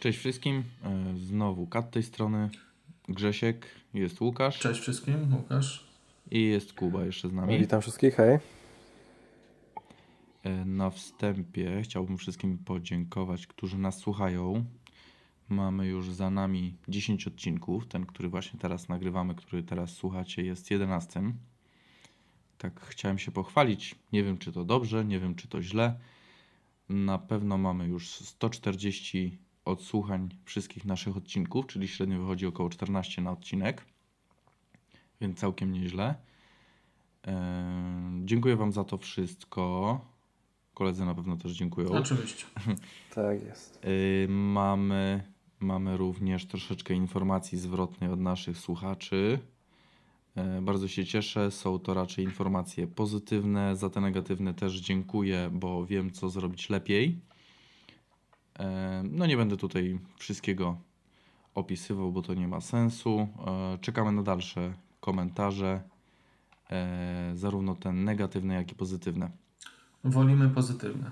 Cześć wszystkim, e, znowu Kat tej strony, Grzesiek, jest Łukasz Cześć wszystkim, Łukasz. i jest Kuba jeszcze z nami. Witam wszystkich, hej. E, Na wstępie chciałbym wszystkim podziękować, którzy nas słuchają. Mamy już za nami 10 odcinków. Ten, który właśnie teraz nagrywamy, który teraz słuchacie, jest 11. Tak chciałem się pochwalić. Nie wiem, czy to dobrze, nie wiem, czy to źle. Na pewno mamy już 140 odsłuchań wszystkich naszych odcinków, czyli średnio wychodzi około 14 na odcinek, więc całkiem nieźle. Eee, dziękuję Wam za to wszystko. Koledzy na pewno też dziękują. Oczywiście. Tak jest. Yy, mamy, mamy również troszeczkę informacji zwrotnej od naszych słuchaczy. Yy, Bardzo się cieszę. Są to raczej informacje pozytywne. Za te negatywne też dziękuję, bo wiem, co zrobić lepiej. No nie będę tutaj wszystkiego opisywał, bo to nie ma sensu. Yy, Czekamy na dalsze komentarze, yy, zarówno te negatywne, jak i pozytywne. Wolimy pozytywne.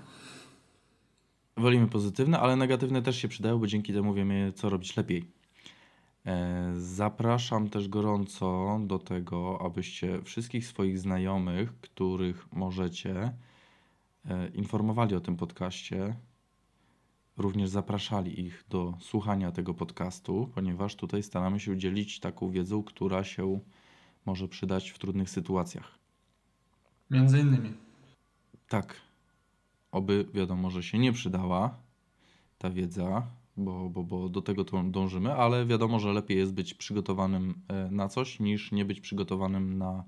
Wolimy pozytywne, ale negatywne też się przydają, bo dzięki temu wiemy, co robić lepiej. E, Zapraszam też gorąco do tego, abyście wszystkich swoich znajomych, których możecie, e, informowali o tym podcaście. Również zapraszali ich do słuchania tego podcastu, ponieważ tutaj staramy się udzielić taką wiedzą, która się może przydać w trudnych sytuacjach. Między innymi. Tak, oby wiadomo, że się nie przydała ta wiedza, bo, bo, bo do tego to dążymy, ale wiadomo, że lepiej jest być przygotowanym e, na coś, niż nie być przygotowanym na,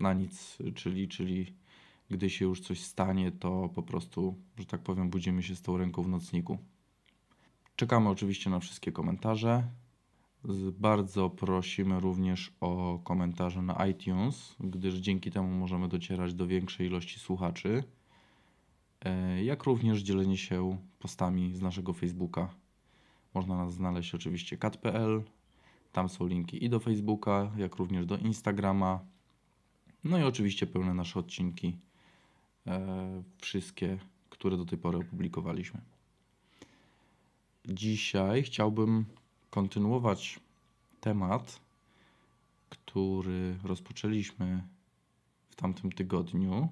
na nic, czyli, czyli gdy się już coś stanie, to po prostu, że tak powiem, budzimy się z tą ręką w nocniku. Czekamy oczywiście na wszystkie komentarze. Bardzo prosimy również o komentarze na iTunes, gdyż dzięki temu możemy docierać do większej ilości słuchaczy, e, jak również dzielenie się postami z naszego Facebooka. Można nas znaleźć oczywiście kat.pl, tam są linki i do Facebooka, jak również do Instagrama. No i oczywiście pełne nasze odcinki, wszystkie, które do tej pory opublikowaliśmy. Dzisiaj chciałbym kontynuować temat, który rozpoczęliśmy w tamtym tygodniu,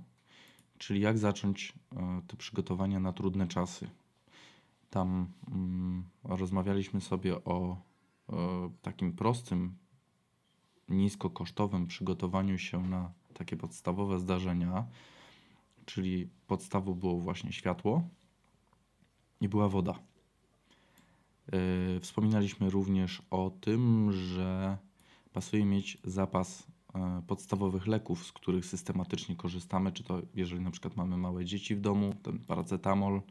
czyli jak zacząć e, te przygotowania na trudne czasy. Tam mm, rozmawialiśmy sobie o e, takim prostym, niskokosztowym przygotowaniu się na takie podstawowe zdarzenia, czyli podstawą było właśnie światło i była woda. Yy, Wspominaliśmy również o tym, że pasuje mieć zapas e, podstawowych leków, z których systematycznie korzystamy, czy to jeżeli na przykład mamy małe dzieci w domu, ten paracetamol,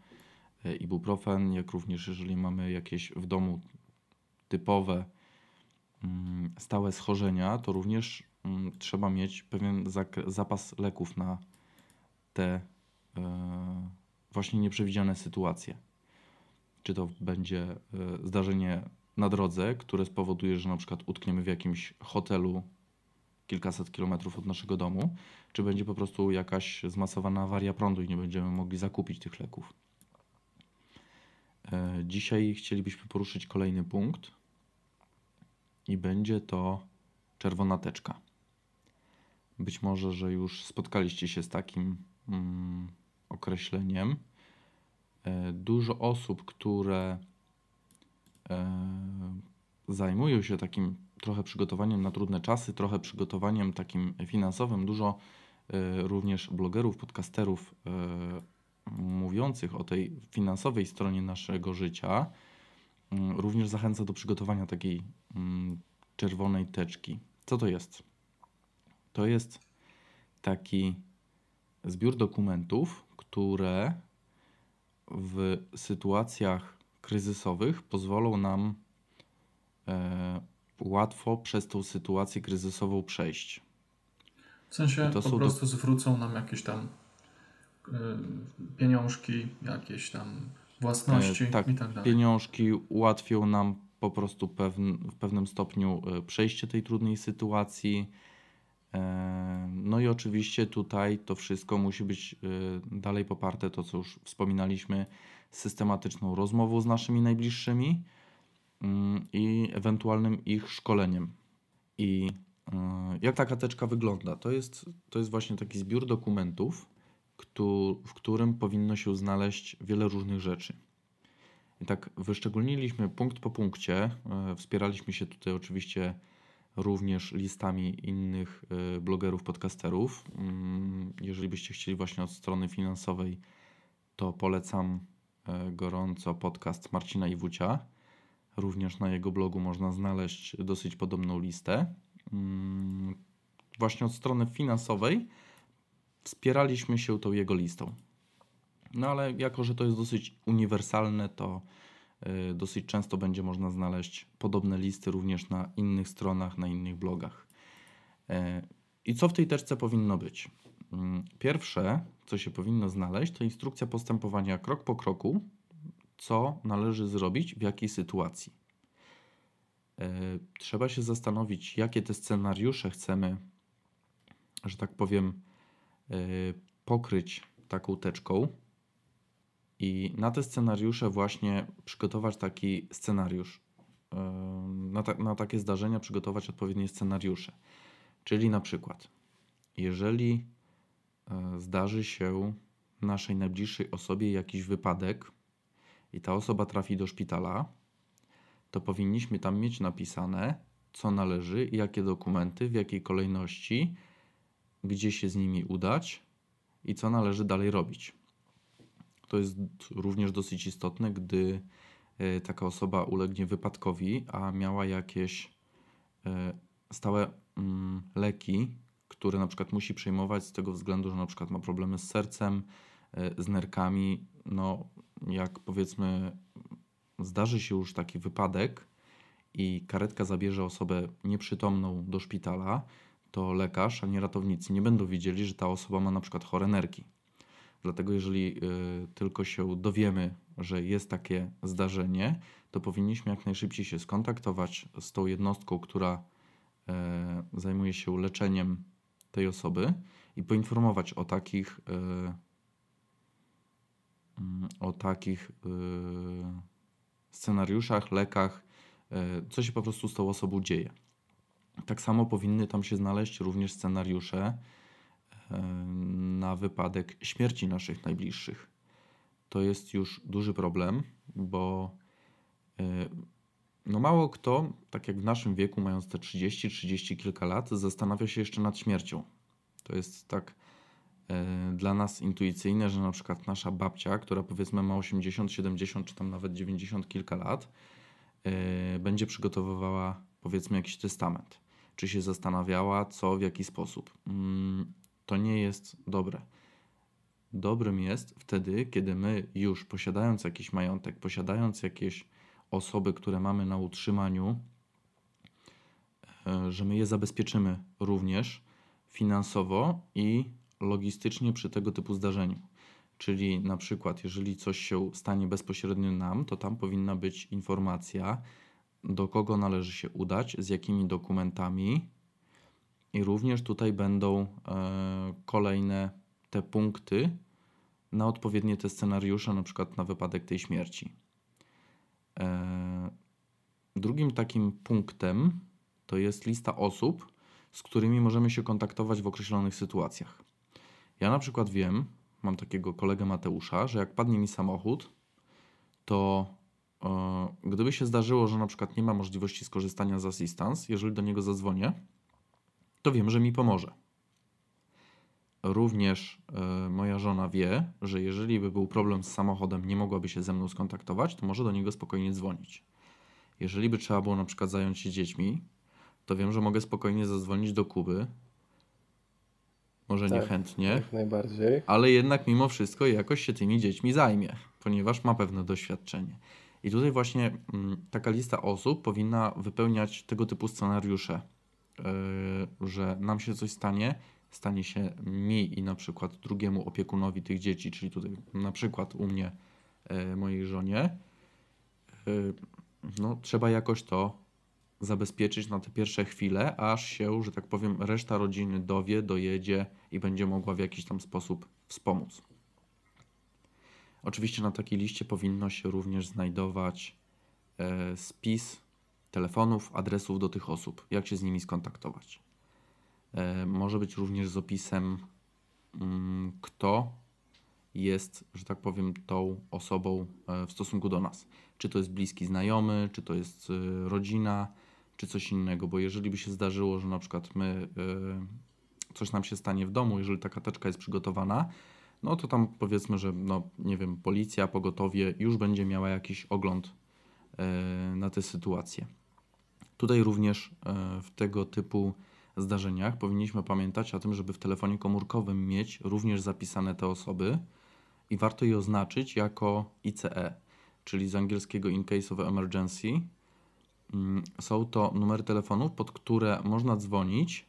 e, ibuprofen, jak również jeżeli mamy jakieś w domu typowe mm, stałe schorzenia, to również mm, trzeba mieć pewien zapas leków na te e, właśnie nieprzewidziane sytuacje czy to będzie e, zdarzenie na drodze, które spowoduje, że na przykład utkniemy w jakimś hotelu kilkaset kilometrów od naszego domu, czy będzie po prostu jakaś zmasowana awaria prądu i nie będziemy mogli zakupić tych leków. E, Dzisiaj chcielibyśmy poruszyć kolejny punkt i będzie to czerwona teczka. Być może, że już spotkaliście się z takim mm, określeniem e, dużo osób, które e, zajmują się takim trochę przygotowaniem na trudne czasy, trochę przygotowaniem takim finansowym, dużo e, również blogerów, podcasterów mówiących o tej finansowej stronie naszego życia, mm, również zachęca do przygotowania takiej mm, czerwonej teczki. Co to jest? To jest taki zbiór dokumentów, które w sytuacjach kryzysowych pozwolą nam e, łatwo przez tą sytuację kryzysową przejść. W sensie po prostu zwrócą nam jakieś tam y, pieniążki, jakieś tam własności E, tak, i tak dalej. pieniążki ułatwią nam po prostu pewn, w pewnym stopniu e, przejście tej trudnej sytuacji. E, no i oczywiście tutaj to wszystko musi być e, dalej poparte, to co już wspominaliśmy, systematyczną rozmową z naszymi najbliższymi mm, i ewentualnym ich szkoleniem. I e, jak taka teczka wygląda? To jest, to jest właśnie taki zbiór dokumentów, w którym powinno się znaleźć wiele różnych rzeczy. I tak wyszczególniliśmy punkt po punkcie. Wspieraliśmy się tutaj oczywiście również listami innych y, blogerów, podcasterów. Mm, jeżeli byście chcieli właśnie od strony finansowej, to polecam e, gorąco podcast Marcina Iwucia. Również na jego blogu można znaleźć dosyć podobną listę. Mm, właśnie od strony finansowej wspieraliśmy się tą jego listą. No ale jako, że to jest dosyć uniwersalne, to dosyć często będzie można znaleźć podobne listy również na innych stronach, na innych blogach. E, I co w tej teczce powinno być? Mm, pierwsze, co się powinno znaleźć, to instrukcja postępowania krok po kroku, co należy zrobić w jakiej sytuacji. E, trzeba się zastanowić, jakie te scenariusze chcemy, że tak powiem, pokryć taką teczką, i na te scenariusze właśnie przygotować taki scenariusz. Na, ta, na takie zdarzenia przygotować odpowiednie scenariusze. Czyli na przykład, jeżeli e, zdarzy się naszej najbliższej osobie jakiś wypadek i ta osoba trafi do szpitala, to powinniśmy tam mieć napisane, co należy, jakie dokumenty, w jakiej kolejności, gdzie się z nimi udać i co należy dalej robić. To jest również dosyć istotne, gdy e, taka osoba ulegnie wypadkowi, a miała jakieś e, stałe mm, leki, które na przykład musi przejmować z tego względu, że na przykład ma problemy z sercem, e, z nerkami. No, jak powiedzmy, zdarzy się już taki wypadek i karetka zabierze osobę nieprzytomną do szpitala, to lekarz ani ratownicy nie będą widzieli, że ta osoba ma na przykład chore nerki. Dlatego, jeżeli y, tylko się dowiemy, że jest takie zdarzenie, to powinniśmy jak najszybciej się skontaktować z tą jednostką, która e, zajmuje się leczeniem tej osoby i poinformować o takich e, mm, o takich e, scenariuszach, lekach, co się po prostu z tą osobą dzieje. Tak samo powinny tam się znaleźć również scenariusze na wypadek śmierci naszych najbliższych. To jest już duży problem, bo e, no mało kto, tak jak w naszym wieku, mając te 30, 30 kilka lat, zastanawia się jeszcze nad śmiercią. To jest tak e, dla nas intuicyjne, że na przykład nasza babcia, która powiedzmy ma 80, 70 czy tam nawet 90 kilka lat, e, będzie przygotowywała powiedzmy jakiś testament. Czy się zastanawiała, co, w jaki sposób. To nie jest dobre. Dobrym jest wtedy, kiedy my już posiadając jakiś majątek, posiadając jakieś osoby, które mamy na utrzymaniu, e, że my je zabezpieczymy również finansowo i logistycznie przy tego typu zdarzeniu. Czyli na przykład, jeżeli coś się stanie bezpośrednio nam, to tam powinna być informacja, do kogo należy się udać, z jakimi dokumentami, i również tutaj będą e, kolejne te punkty na odpowiednie te scenariusze, na przykład na wypadek tej śmierci. E, drugim takim punktem to jest lista osób, z którymi możemy się kontaktować w określonych sytuacjach. Ja na przykład wiem, mam takiego kolegę Mateusza, że jak padnie mi samochód, to e, gdyby się zdarzyło, że na przykład nie ma możliwości skorzystania z assistance, jeżeli do niego zadzwonię, to wiem, że mi pomoże. Również y, moja żona wie, że jeżeli by był problem z samochodem, nie mogłaby się ze mną skontaktować, to może do niego spokojnie dzwonić. Jeżeli by trzeba było na przykład zająć się dziećmi, to wiem, że mogę spokojnie zadzwonić do Kuby. Może tak, niechętnie. Jak najbardziej. Ale jednak mimo wszystko jakoś się tymi dziećmi zajmie, ponieważ ma pewne doświadczenie. I tutaj właśnie m, mm, taka lista osób powinna wypełniać tego typu scenariusze że nam się coś stanie, stanie się mi i na przykład drugiemu opiekunowi tych dzieci, czyli tutaj na przykład u mnie, e, mojej żonie, e, no trzeba jakoś to zabezpieczyć na te pierwsze chwile, aż się, że tak powiem, reszta rodziny dowie, dojedzie i będzie mogła w jakiś tam sposób wspomóc. Oczywiście na takiej liście powinno się również znajdować spis telefonów, adresów do tych osób, jak się z nimi skontaktować. E, może być również z opisem, mm, kto jest, że tak powiem, tą osobą e, w stosunku do nas. Czy to jest bliski znajomy, czy to jest e, rodzina, czy coś innego, bo jeżeli by się zdarzyło, że na przykład my coś nam się stanie w domu, jeżeli taka teczka jest przygotowana, no to tam powiedzmy, że no nie wiem, policja, pogotowie już będzie miała jakiś ogląd na tę sytuację. Tutaj również w tego typu zdarzeniach powinniśmy pamiętać o tym, żeby w telefonie komórkowym mieć również zapisane te osoby, i warto je oznaczyć jako ICE, czyli z angielskiego In Case of Emergency. Mm, są to numery telefonów, pod które można dzwonić,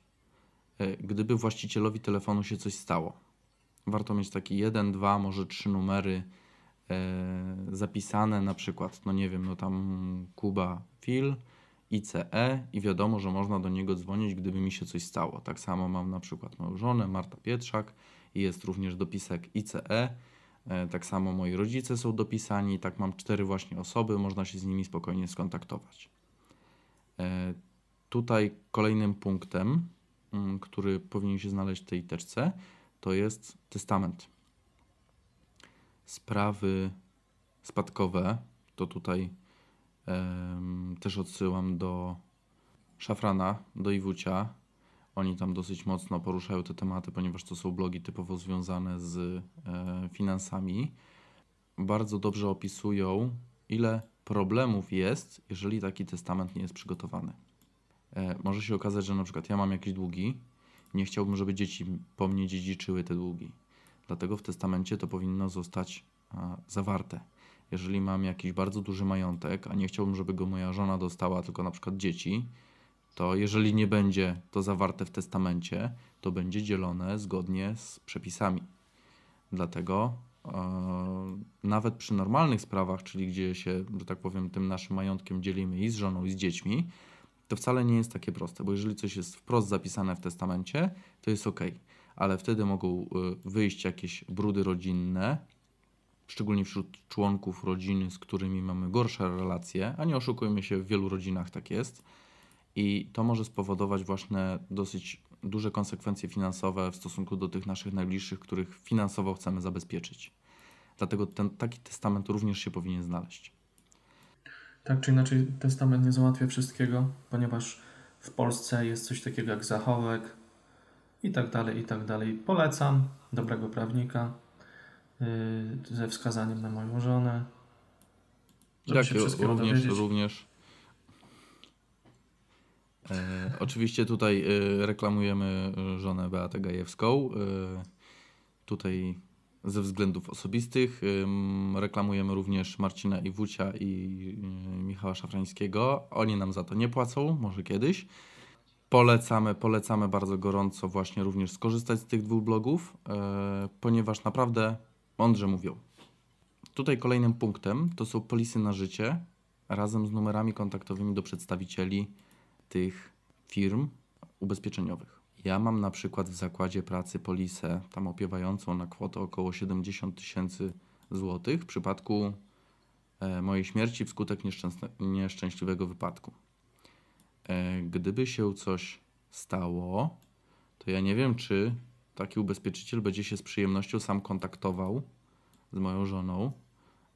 e, gdyby właścicielowi telefonu się coś stało. Warto mieć taki jeden, dwa, może trzy numery e, zapisane, na przykład, no nie wiem, no tam Kuba Phil, ICE i wiadomo, że można do niego dzwonić, gdyby mi się coś stało. Tak samo mam na przykład moją żonę, Marta Pietrzak i jest również dopisek ICE E, tak samo moi rodzice są dopisani, tak mam cztery właśnie osoby, można się z nimi spokojnie skontaktować. E, tutaj kolejnym punktem, mm, który powinien się znaleźć w tej teczce, to jest testament. Sprawy spadkowe, to tutaj też odsyłam do Szafrana, do Iwucia, oni tam dosyć mocno poruszają te tematy, ponieważ to są blogi typowo związane z e, finansami. Bardzo dobrze opisują, ile problemów jest, jeżeli taki testament nie jest przygotowany. E, może się okazać, że na przykład ja mam jakieś długi, nie chciałbym, żeby dzieci po mnie dziedziczyły te długi. Dlatego w testamencie to powinno zostać zawarte. Jeżeli mam jakiś bardzo duży majątek, a nie chciałbym, żeby go moja żona dostała, tylko na przykład dzieci, to jeżeli nie będzie to zawarte w testamencie, to będzie dzielone zgodnie z przepisami. Dlatego e, nawet przy normalnych sprawach, czyli gdzie się, że tak powiem, tym naszym majątkiem dzielimy i z żoną, i z dziećmi, to wcale nie jest takie proste, bo jeżeli coś jest wprost zapisane w testamencie, to jest ok, ale wtedy mogą e, wyjść jakieś brudy rodzinne, szczególnie wśród członków rodziny, z którymi mamy gorsze relacje, a nie oszukujmy się, w wielu rodzinach tak jest i to może spowodować właśnie dosyć duże konsekwencje finansowe w stosunku do tych naszych najbliższych, których finansowo chcemy zabezpieczyć. Dlatego ten, taki testament również się powinien znaleźć. Tak czy inaczej, testament nie załatwia wszystkiego, ponieważ w Polsce jest coś takiego jak zachowek i tak dalej, i tak dalej. Polecam dobrego prawnika ze wskazaniem na moją żonę. Żeby tak, się również, również E, oczywiście tutaj e, reklamujemy żonę Beatę Gajewską. E, tutaj ze względów osobistych. Reklamujemy również Marcina Iwucia i Michała Szafrańskiego. Oni nam za to nie płacą, może kiedyś. Polecamy, polecamy bardzo gorąco właśnie również skorzystać z tych dwóch blogów, e, ponieważ naprawdę mądrze mówią. Tutaj kolejnym punktem to są polisy na życie razem z numerami kontaktowymi do przedstawicieli tych firm ubezpieczeniowych. Ja mam na przykład w zakładzie pracy polisę tam opiewającą na kwotę około 70 tysięcy złotych w przypadku e, mojej śmierci wskutek nieszczęśliwego wypadku. E, gdyby się coś stało, to ja nie wiem, czy taki ubezpieczyciel będzie się z przyjemnością sam kontaktował z moją żoną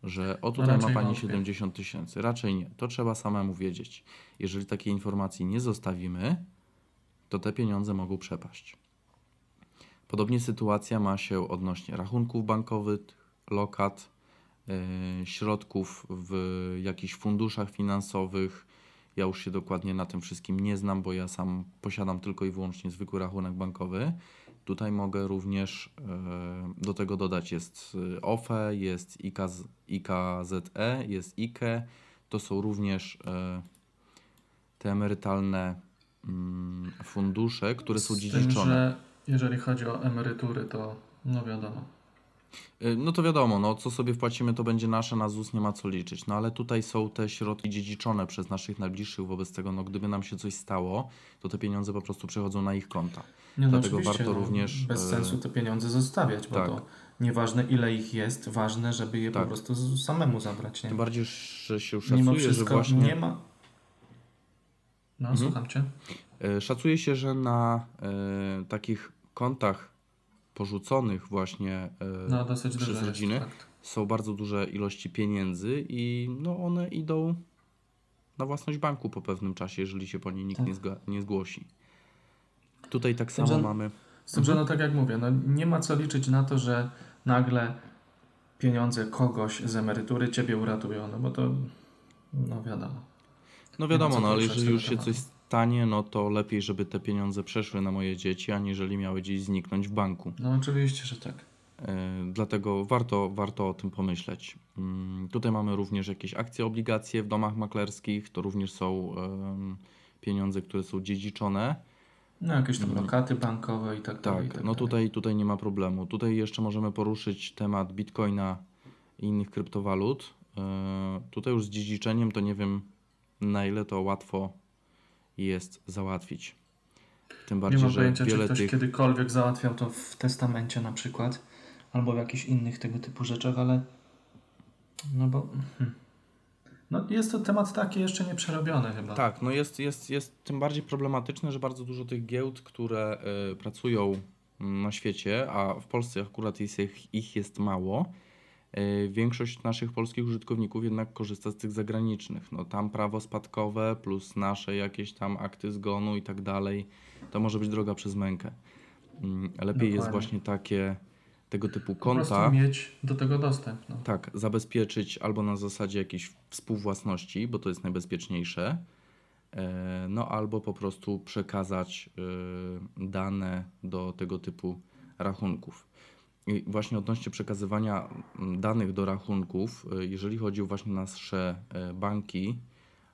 że o tutaj ma pani 70 tysięcy. Raczej nie. To trzeba samemu wiedzieć. Jeżeli takiej informacji nie zostawimy, to te pieniądze mogą przepaść. Podobnie sytuacja ma się odnośnie rachunków bankowych, lokat, yy, środków w jakichś funduszach finansowych. Ja już się dokładnie na tym wszystkim nie znam, bo ja sam posiadam tylko i wyłącznie zwykły rachunek bankowy. Tutaj mogę również e, do tego dodać jest e, OFE, jest IKZE, jest IKE. To są również e, te emerytalne mm, fundusze, które są dziedziczone. jeżeli chodzi o emerytury, to no wiadomo. Y, No to wiadomo, no co sobie wpłacimy, to będzie nasze, na ZUS nie ma co liczyć. No ale tutaj są te środki dziedziczone przez naszych najbliższych, wobec tego, no gdyby nam się coś stało, to te pieniądze po prostu przechodzą na ich konta. Nie, no Dlatego warto no, również, Bez e, sensu te pieniądze zostawiać, bo tak. to nieważne ile ich jest, ważne, żeby je Tak. po prostu samemu zabrać. Nie? Tym bardziej, że się Mimo szacuje, że wszystko właśnie... nie ma. No, Mhm. słucham cię. E, Szacuje się, że na e, takich kontach porzuconych właśnie e, No, przez rodziny są bardzo duże ilości pieniędzy i no one idą na własność banku po pewnym czasie, jeżeli się po nie nikt Tak. nie, zga- nie zgłosi. Tutaj tak samo mamy. Z tym, że no tak jak mówię, no nie ma co liczyć na to, że nagle pieniądze kogoś z emerytury ciebie uratują, no bo to, no wiadomo. No wiadomo, no ale jeżeli już się coś stanie, no to lepiej, żeby te pieniądze przeszły na moje dzieci, aniżeli miały gdzieś zniknąć w banku. No oczywiście, że tak. E, Dlatego warto, warto o tym pomyśleć. Mm, Tutaj mamy również jakieś akcje, obligacje w domach maklerskich. To również są pieniądze, które są dziedziczone. No jakieś tam Mm. lokaty bankowe i tak dalej. i Tak, tak no dalej. tutaj, tutaj nie ma problemu. Tutaj jeszcze możemy poruszyć temat bitcoina i innych kryptowalut. E, Tutaj już z dziedziczeniem to nie wiem na ile to łatwo jest załatwić. Tym Nie bardziej, mam że pojęcia, czy wiele ktoś tych... kiedykolwiek załatwiał to w testamencie na przykład, albo w jakichś innych tego typu rzeczach, ale no bo hmm. no jest to temat taki jeszcze nie przerobiony chyba. Tak, no jest, jest, jest tym bardziej problematyczne, że bardzo dużo tych giełd, które y, pracują mm, na świecie, a w Polsce akurat jest ich, jest mało, większość naszych polskich użytkowników jednak korzysta z tych zagranicznych. No tam prawo spadkowe plus nasze jakieś tam akty zgonu i tak dalej, to może być droga przez mękę. Mm, Lepiej jest Dokładnie. właśnie takie tego typu po prostu konta. mieć do tego dostęp. No. Tak, zabezpieczyć albo na zasadzie jakiejś współwłasności, bo to jest najbezpieczniejsze, e, no albo po prostu przekazać e, dane do tego typu rachunków. Właśnie odnośnie przekazywania mm, danych do rachunków, e, jeżeli chodzi o właśnie nasze e, banki,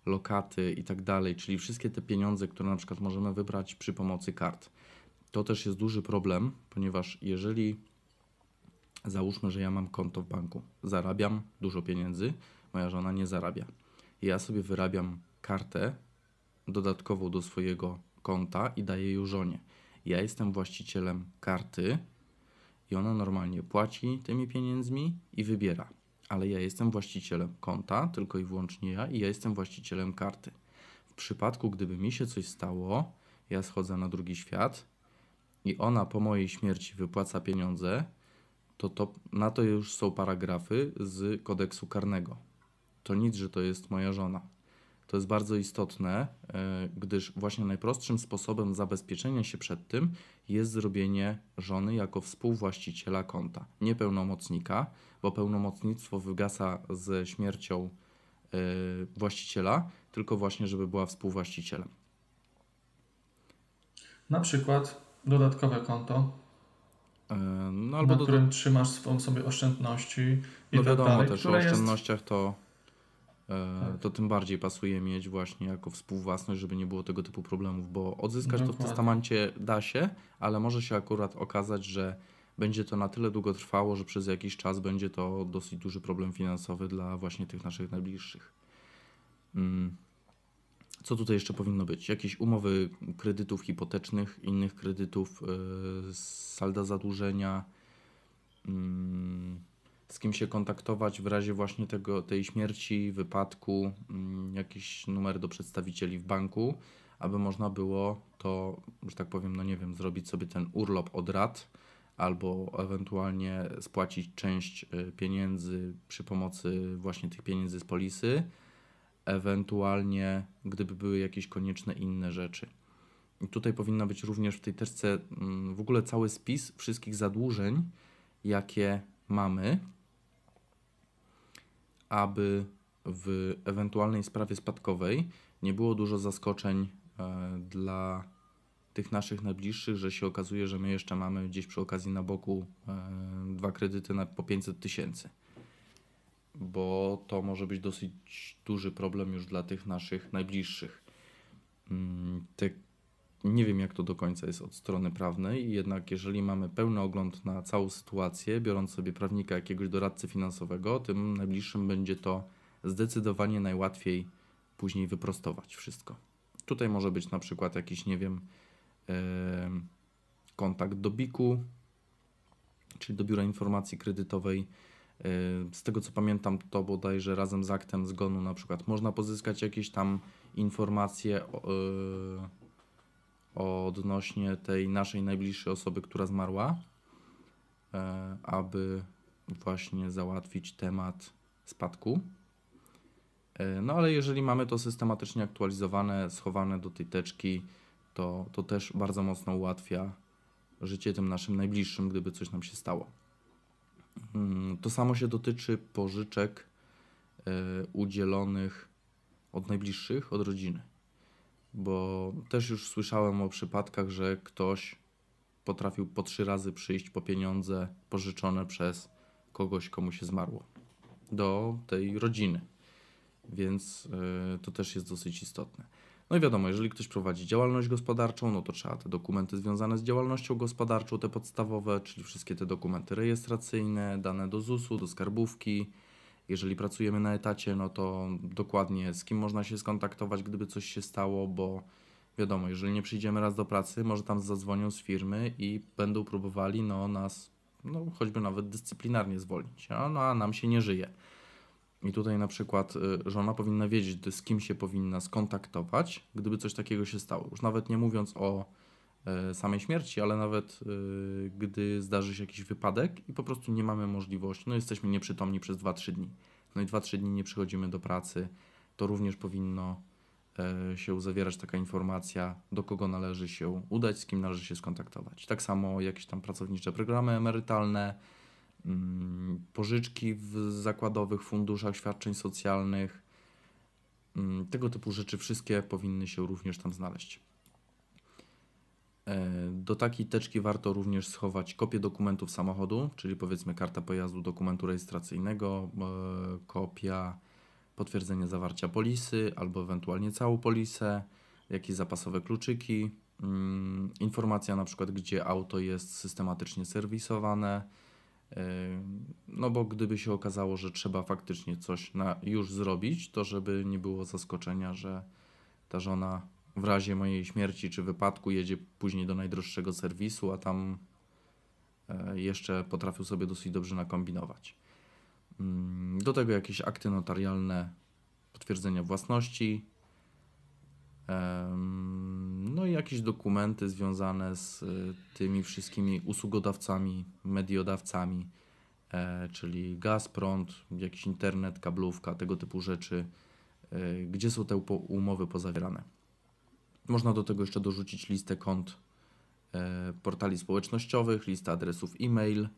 lokaty i tak dalej, czyli wszystkie te pieniądze, które na przykład możemy wybrać przy pomocy kart, to też jest duży problem, ponieważ jeżeli Załóżmy, że ja mam konto w banku, zarabiam dużo pieniędzy, moja żona nie zarabia. Ja sobie wyrabiam kartę dodatkową do swojego konta i daję ją żonie. Ja jestem właścicielem karty i ona normalnie płaci tymi pieniędzmi i wybiera. Ale ja jestem właścicielem konta, tylko i wyłącznie ja, i ja jestem właścicielem karty. W przypadku, gdyby mi się coś stało, ja schodzę na drugi świat i ona po mojej śmierci wypłaca pieniądze, to, to na to już są paragrafy z kodeksu karnego. To nic, że to jest moja żona. To jest bardzo istotne, e, gdyż właśnie najprostszym sposobem zabezpieczenia się przed tym jest zrobienie żony jako współwłaściciela konta, nie pełnomocnika, bo pełnomocnictwo wygasa ze śmiercią e, właściciela, tylko właśnie, żeby była współwłaścicielem. Na przykład dodatkowe konto, E, No albo na do, którym trzymasz swą sobie oszczędności i No tak wiadomo, dalej, też o które jest oszczędnościach to, Tak. to tym bardziej pasuje mieć właśnie jako współwłasność, żeby nie było tego typu problemów, bo odzyskać to w Dokładnie. testamencie da się, ale może się akurat okazać, że będzie to na tyle długo trwało, że przez jakiś czas będzie to dosyć duży problem finansowy dla właśnie tych naszych najbliższych. Mm. Co tutaj jeszcze powinno być? Jakieś umowy kredytów hipotecznych, innych kredytów, yy, salda zadłużenia, mm, z kim się kontaktować w razie właśnie tego, tej śmierci, wypadku, mm, jakiś numer do przedstawicieli w banku, aby można było to, że tak powiem, no nie wiem, zrobić sobie ten urlop od rat, albo ewentualnie spłacić część y, pieniędzy przy pomocy właśnie tych pieniędzy z polisy, ewentualnie gdyby były jakieś konieczne inne rzeczy. I tutaj powinna być również w tej teczce mm, w ogóle cały spis wszystkich zadłużeń, jakie mamy, aby w ewentualnej sprawie spadkowej nie było dużo zaskoczeń e, dla tych naszych najbliższych, że się okazuje, że my jeszcze mamy gdzieś przy okazji na boku e, dwa kredyty na po 500 tysięcy. Bo to może być dosyć duży problem już dla tych naszych najbliższych. Mm, Te Nie wiem, jak to do końca jest od strony prawnej, jednak jeżeli mamy pełny ogląd na całą sytuację, biorąc sobie prawnika jakiegoś doradcy finansowego, tym najbliższym będzie to zdecydowanie najłatwiej później wyprostować wszystko. Tutaj może być na przykład jakiś, nie wiem, kontakt do BIK-u, czyli do Biura Informacji Kredytowej. Z tego co pamiętam, to bodajże razem z aktem zgonu na przykład można pozyskać jakieś tam informacje o, e, odnośnie tej naszej najbliższej osoby, która zmarła, e, aby właśnie załatwić temat spadku. E, No ale jeżeli mamy to systematycznie aktualizowane, schowane do tej teczki, to, to też bardzo mocno ułatwia życie tym naszym najbliższym, gdyby coś nam się stało. Mm, To samo się dotyczy pożyczek e, udzielonych od najbliższych, od rodziny. Bo też już słyszałem o przypadkach, że ktoś potrafił po trzy razy przyjść po pieniądze pożyczone przez kogoś, komu się zmarło, do tej rodziny więc y, to też jest dosyć istotne. No i wiadomo, jeżeli ktoś prowadzi działalność gospodarczą, no to trzeba te dokumenty związane z działalnością gospodarczą, te podstawowe, czyli wszystkie te dokumenty rejestracyjne, dane do ZUS-u, do skarbówki. Jeżeli pracujemy na etacie, no to dokładnie z kim można się skontaktować, gdyby coś się stało, bo wiadomo, jeżeli nie przyjdziemy raz do pracy, może tam zadzwonią z firmy i będą próbowali no, nas, no choćby nawet dyscyplinarnie zwolnić, a, no, a nam się nie żyje. I tutaj na przykład y, żona powinna wiedzieć, z kim się powinna skontaktować, gdyby coś takiego się stało. Już nawet nie mówiąc o samej śmierci, ale nawet y, gdy zdarzy się jakiś wypadek i po prostu nie mamy możliwości, no jesteśmy nieprzytomni przez 2-3 dni. No i 2-3 dni nie przychodzimy do pracy, to również powinno e, się zawierać taka informacja, do kogo należy się udać, z kim należy się skontaktować. Tak samo jakieś tam pracownicze programy emerytalne, mm, pożyczki w zakładowych funduszach świadczeń socjalnych. Mm, Tego typu rzeczy wszystkie powinny się również tam znaleźć. E, Do takiej teczki warto również schować kopię dokumentów samochodu, czyli powiedzmy karta pojazdu, dokumentu rejestracyjnego, e, kopia potwierdzenia zawarcia polisy albo ewentualnie całą polisę, jakieś zapasowe kluczyki, mm, informacja na przykład, gdzie auto jest systematycznie serwisowane. Yy, No bo gdyby się okazało, że trzeba faktycznie coś na już zrobić, to żeby nie było zaskoczenia, że ta żona w razie mojej śmierci czy wypadku jedzie później do najdroższego serwisu, a tam e, jeszcze potrafił sobie dosyć dobrze nakombinować. Mm, Do tego jakieś akty notarialne potwierdzenia własności, no i jakieś dokumenty związane z y, tymi wszystkimi usługodawcami, mediodawcami, e, czyli gaz, prąd, jakiś internet, kablówka, tego typu rzeczy, e, gdzie są te umowy pozawierane. Można do tego jeszcze dorzucić listę kont e, portali społecznościowych, listę adresów e-mail.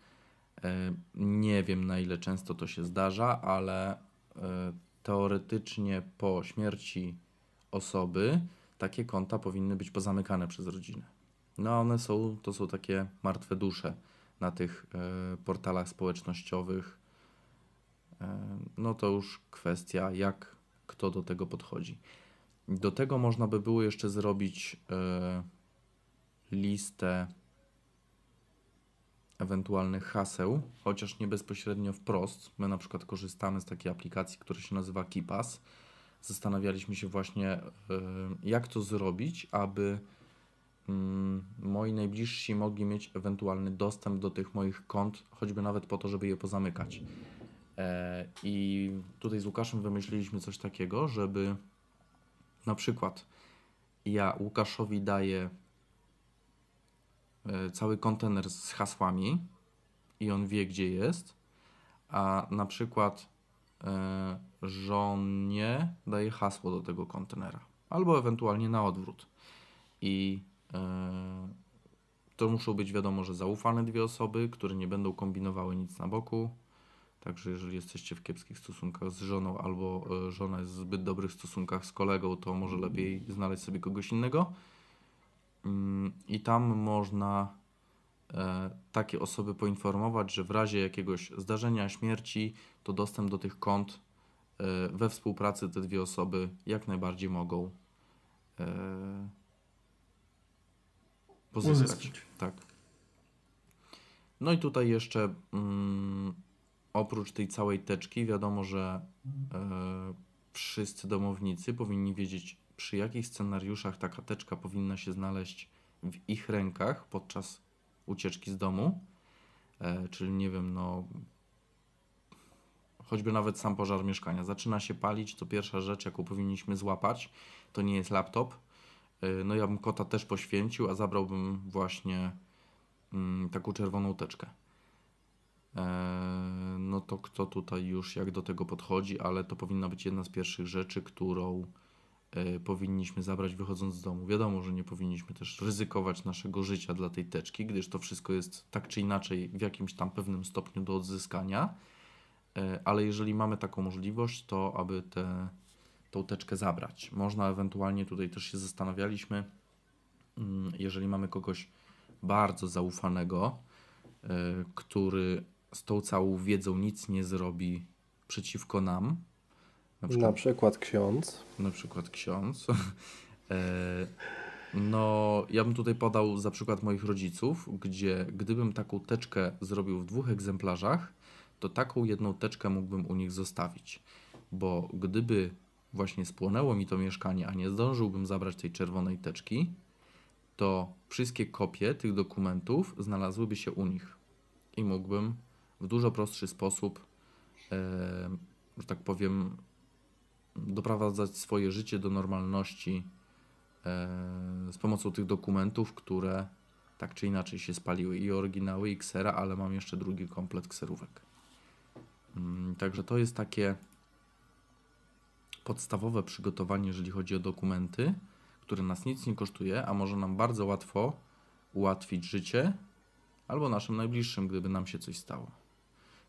E, Nie wiem na ile często to się zdarza, ale e, teoretycznie po śmierci osoby takie konta powinny być pozamykane przez rodzinę. No a one są, to są takie martwe dusze na tych portalach społecznościowych. No to już kwestia, jak kto do tego podchodzi. Do tego można by było jeszcze zrobić e, listę ewentualnych haseł, chociaż nie bezpośrednio wprost. My na przykład korzystamy z takiej aplikacji, która się nazywa KeePass. Zastanawialiśmy się właśnie, e, jak to zrobić, aby mm, moi najbliżsi mogli mieć ewentualny dostęp do tych moich kont, choćby nawet po to, żeby je pozamykać. E, I tutaj z Łukaszem wymyśliliśmy coś takiego, żeby na przykład ja Łukaszowi daję e, cały kontener z hasłami i on wie, gdzie jest, a na przykład e, żonie daje hasło do tego kontenera, albo ewentualnie na odwrót. I e, to muszą być wiadomo, że zaufane dwie osoby, które nie będą kombinowały nic na boku. Także jeżeli jesteście w kiepskich stosunkach z żoną, albo e, żona jest w zbyt dobrych stosunkach z kolegą, to może lepiej znaleźć sobie kogoś innego. Mm, I tam można e, takie osoby poinformować, że w razie jakiegoś zdarzenia, śmierci, to dostęp do tych kont e, we współpracy te dwie osoby jak najbardziej mogą pozyskać. Uzyskać. Tak. No i tutaj jeszcze mm, oprócz tej całej teczki wiadomo, że e, wszyscy domownicy powinni wiedzieć przy jakich scenariuszach taka teczka powinna się znaleźć w ich rękach podczas ucieczki z domu. E, czyli nie wiem, no choćby nawet sam pożar mieszkania. Zaczyna się palić, to pierwsza rzecz, jaką powinniśmy złapać, to nie jest laptop. E, No ja bym kota też poświęcił, a zabrałbym właśnie mm, taką czerwoną teczkę. E, No to kto tutaj już jak do tego podchodzi, ale to powinna być jedna z pierwszych rzeczy, którą e, powinniśmy zabrać wychodząc z domu. Wiadomo, że nie powinniśmy też ryzykować naszego życia dla tej teczki, gdyż to wszystko jest tak czy inaczej w jakimś tam pewnym stopniu do odzyskania. E, Ale jeżeli mamy taką możliwość, to aby tę tą teczkę zabrać. Można ewentualnie tutaj też się zastanawialiśmy, mm, jeżeli mamy kogoś bardzo zaufanego, który z tą całą wiedzą nic nie zrobi przeciwko nam, na Na przykład przykład ksiądz. na przykład ksiądz. E, No, ja bym tutaj podał za przykład moich rodziców, gdzie gdybym taką teczkę zrobił w dwóch egzemplarzach, to taką jedną teczkę mógłbym u nich zostawić. Bo gdyby właśnie spłonęło mi to mieszkanie, a nie zdążyłbym zabrać tej czerwonej teczki, to wszystkie kopie tych dokumentów znalazłyby się u nich. I mógłbym w dużo prostszy sposób, e, że tak powiem, doprowadzać swoje życie do normalności e, z pomocą tych dokumentów, które tak czy inaczej się spaliły. I oryginały, i ksera, ale mam jeszcze drugi komplet kserówek. Mm, Także to jest takie podstawowe przygotowanie, jeżeli chodzi o dokumenty, które nas nic nie kosztuje, a może nam bardzo łatwo ułatwić życie albo naszym najbliższym, gdyby nam się coś stało.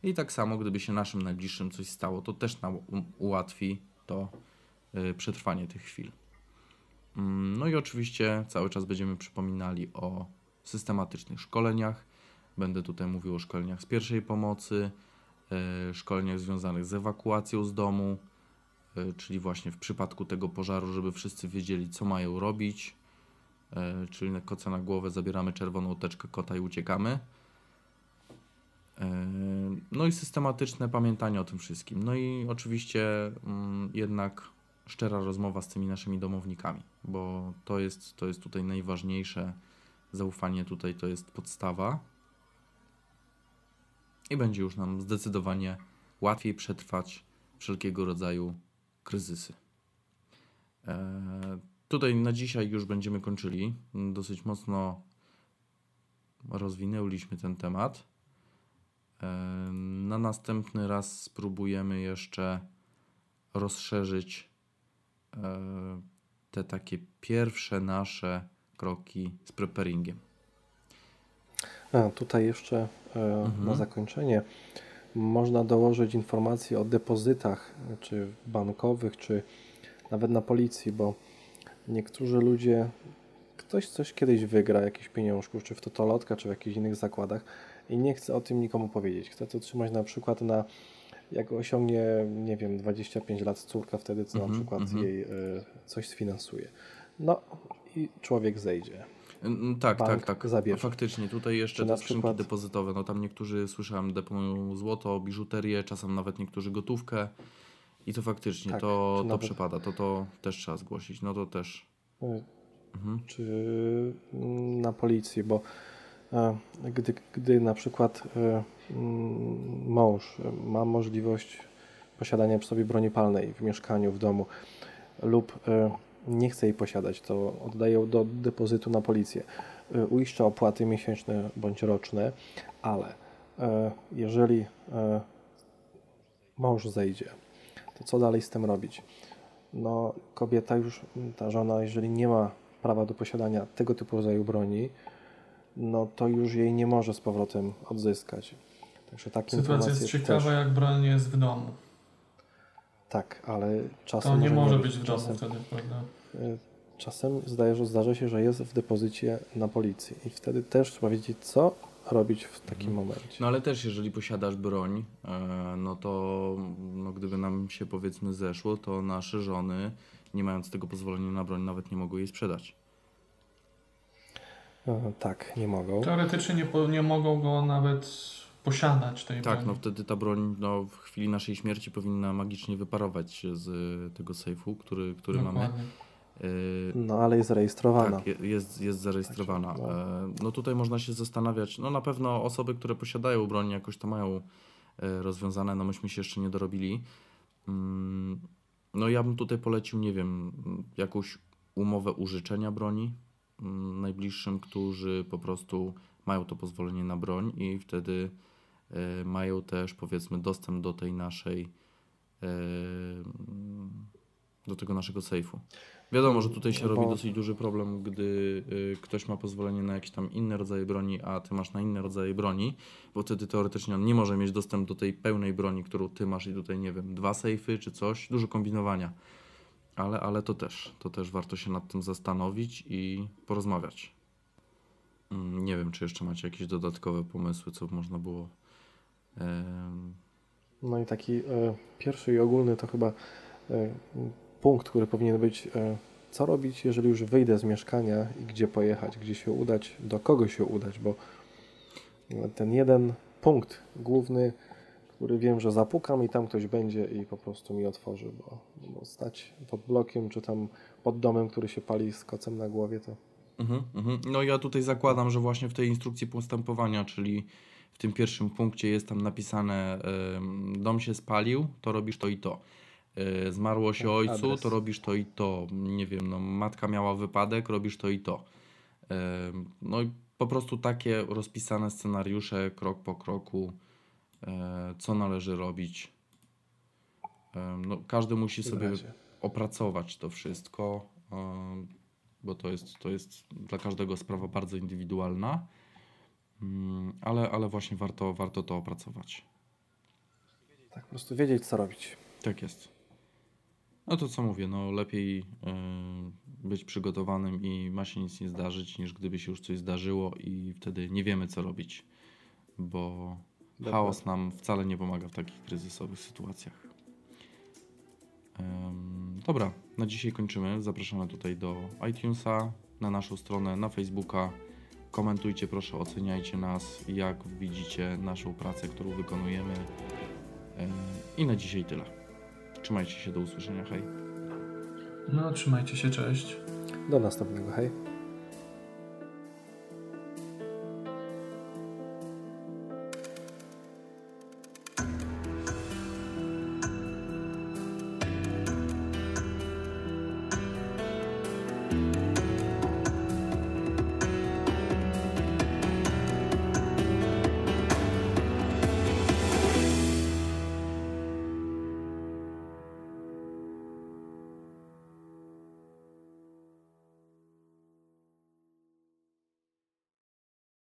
I tak samo, gdyby się naszym najbliższym coś stało, to też nam ułatwi to y, przetrwanie tych chwil. Mm, No i oczywiście cały czas będziemy przypominali o systematycznych szkoleniach. Będę tutaj mówił o szkoleniach z pierwszej pomocy, y, szkoleniach związanych z ewakuacją z domu, y, czyli właśnie w przypadku tego pożaru, żeby wszyscy wiedzieli, co mają robić. Czyli na koca na głowę zabieramy czerwoną teczkę kota i uciekamy. E, No i systematyczne pamiętanie o tym wszystkim. No i oczywiście mm, jednak szczera rozmowa z tymi naszymi domownikami, bo to jest, to jest tutaj najważniejsze. Zaufanie tutaj to jest podstawa. I będzie już nam zdecydowanie łatwiej przetrwać wszelkiego rodzaju kryzysy. E, Tutaj na dzisiaj już będziemy kończyli. Dosyć mocno rozwinęliśmy ten temat. Na następny raz spróbujemy jeszcze rozszerzyć e, te takie pierwsze nasze kroki z preparingiem. A, tutaj jeszcze e, Mhm. na zakończenie można dołożyć informacje o depozytach, czy bankowych, czy nawet na policji, bo niektórzy ludzie, ktoś coś kiedyś wygra, jakiś pieniążków, czy w Totolotka, czy w jakichś innych zakładach i nie chce o tym nikomu powiedzieć. Chce to trzymać na przykład na, jak osiągnie, nie wiem, 25 lat córka, wtedy co na Mhm, przykład mhm. jej e, coś sfinansuje. No i człowiek zejdzie. Mm, Tak, Bank tak, tak. zabierze. Faktycznie, tutaj jeszcze te skrzynki przykład- depozytowe, no tam niektórzy słyszałem deponują złoto, biżuterię, czasem nawet niektórzy gotówkę i to faktycznie Tak, to, to nawet- przepada, to to też trzeba zgłosić, no to też. E, Mhm. czy mm, na policji, bo gdy, gdy na przykład e, mm, mąż ma możliwość posiadania przy sobie broni palnej w mieszkaniu, w domu lub e, nie chce jej posiadać, to oddaje ją do depozytu na policję. E, Uiszcza opłaty miesięczne bądź roczne, ale jeżeli mąż zejdzie, to co dalej z tym robić? no kobieta już, ta żona, jeżeli nie ma prawa do posiadania tego typu rodzaju broni, no to już jej nie może z powrotem odzyskać. Także takie Sytuacja jest ciekawa, też, jak broń jest w domu. Tak, ale czasem To nie może być być w domu czasem, wtedy, prawda? y, czasem zdaje, że zdarza się, że jest w depozycie na policji i wtedy też trzeba wiedzieć, co robić w takim momencie. No ale też jeżeli posiadasz broń, e, no to no, gdyby nam się powiedzmy zeszło, to nasze żony, nie mając tego pozwolenia na broń, nawet nie mogły jej sprzedać. E, tak, nie mogą. Teoretycznie nie, po, nie mogą go nawet posiadać tej Tak, broni. no wtedy ta broń no, w chwili naszej śmierci powinna magicznie wyparować z tego sejfu, który, który mamy. Dokładnie. Y, No ale jest zarejestrowana. Tak, je- jest, jest zarejestrowana. Także, no. E, No tutaj można się zastanawiać, no na pewno osoby, które posiadają broń jakoś to mają e, rozwiązane, no myśmy się jeszcze nie dorobili. Mm, No ja bym tutaj polecił, nie wiem, jakąś umowę użyczenia broni najbliższym, którzy po prostu mają to pozwolenie na broń i wtedy e, mają też powiedzmy dostęp do tej naszej e, do tego naszego sejfu. Wiadomo, że tutaj się robi dosyć duży problem, gdy y, ktoś ma pozwolenie na jakieś tam inne rodzaje broni, a ty masz na inne rodzaje broni, bo wtedy teoretycznie on nie może mieć dostęp do tej pełnej broni, którą ty masz i tutaj, nie wiem, dwa sejfy czy coś, dużo kombinowania. Ale, ale to też, to też warto się nad tym zastanowić i porozmawiać. Mm, Nie wiem, czy jeszcze macie jakieś dodatkowe pomysły, co można było. No i taki e, pierwszy i ogólny to chyba e, punkt, który powinien być, e, co robić, jeżeli już wyjdę z mieszkania i gdzie pojechać, gdzie się udać, do kogo się udać, bo ten jeden punkt główny, który wiem, że zapukam i tam ktoś będzie i po prostu mi otworzy, bo, bo stać pod blokiem czy tam pod domem, który się pali z kocem na głowie, to Mhm, mhm. No ja tutaj zakładam, że właśnie w tej instrukcji postępowania, czyli w tym pierwszym punkcie jest tam napisane dom się spalił, to robisz to i to. E, Zmarło się Tak, ojcu, adres. to robisz to i to. Nie wiem, no matka miała wypadek, robisz to i to. Em, No i po prostu takie rozpisane scenariusze krok po kroku, e, co należy robić. Em, No, każdy musi sobie opracować to wszystko, em, bo to jest, to jest dla każdego sprawa bardzo indywidualna, Mm, ale, ale właśnie warto, warto to opracować. Tak, po prostu wiedzieć, co robić. Tak jest. No to co mówię, no lepiej być przygotowanym i ma się nic nie zdarzyć, niż gdyby się już coś zdarzyło i wtedy nie wiemy co robić, bo Dokładnie. chaos nam wcale nie pomaga w takich kryzysowych sytuacjach. Em, Dobra, na dzisiaj kończymy. Zapraszamy tutaj do iTunesa, na naszą stronę, na Facebooka. Komentujcie proszę, oceniajcie nas, jak widzicie naszą pracę, którą wykonujemy. Em, I na dzisiaj tyle. Trzymajcie się, do usłyszenia, hej. No, trzymajcie się, cześć. Do następnego, hej.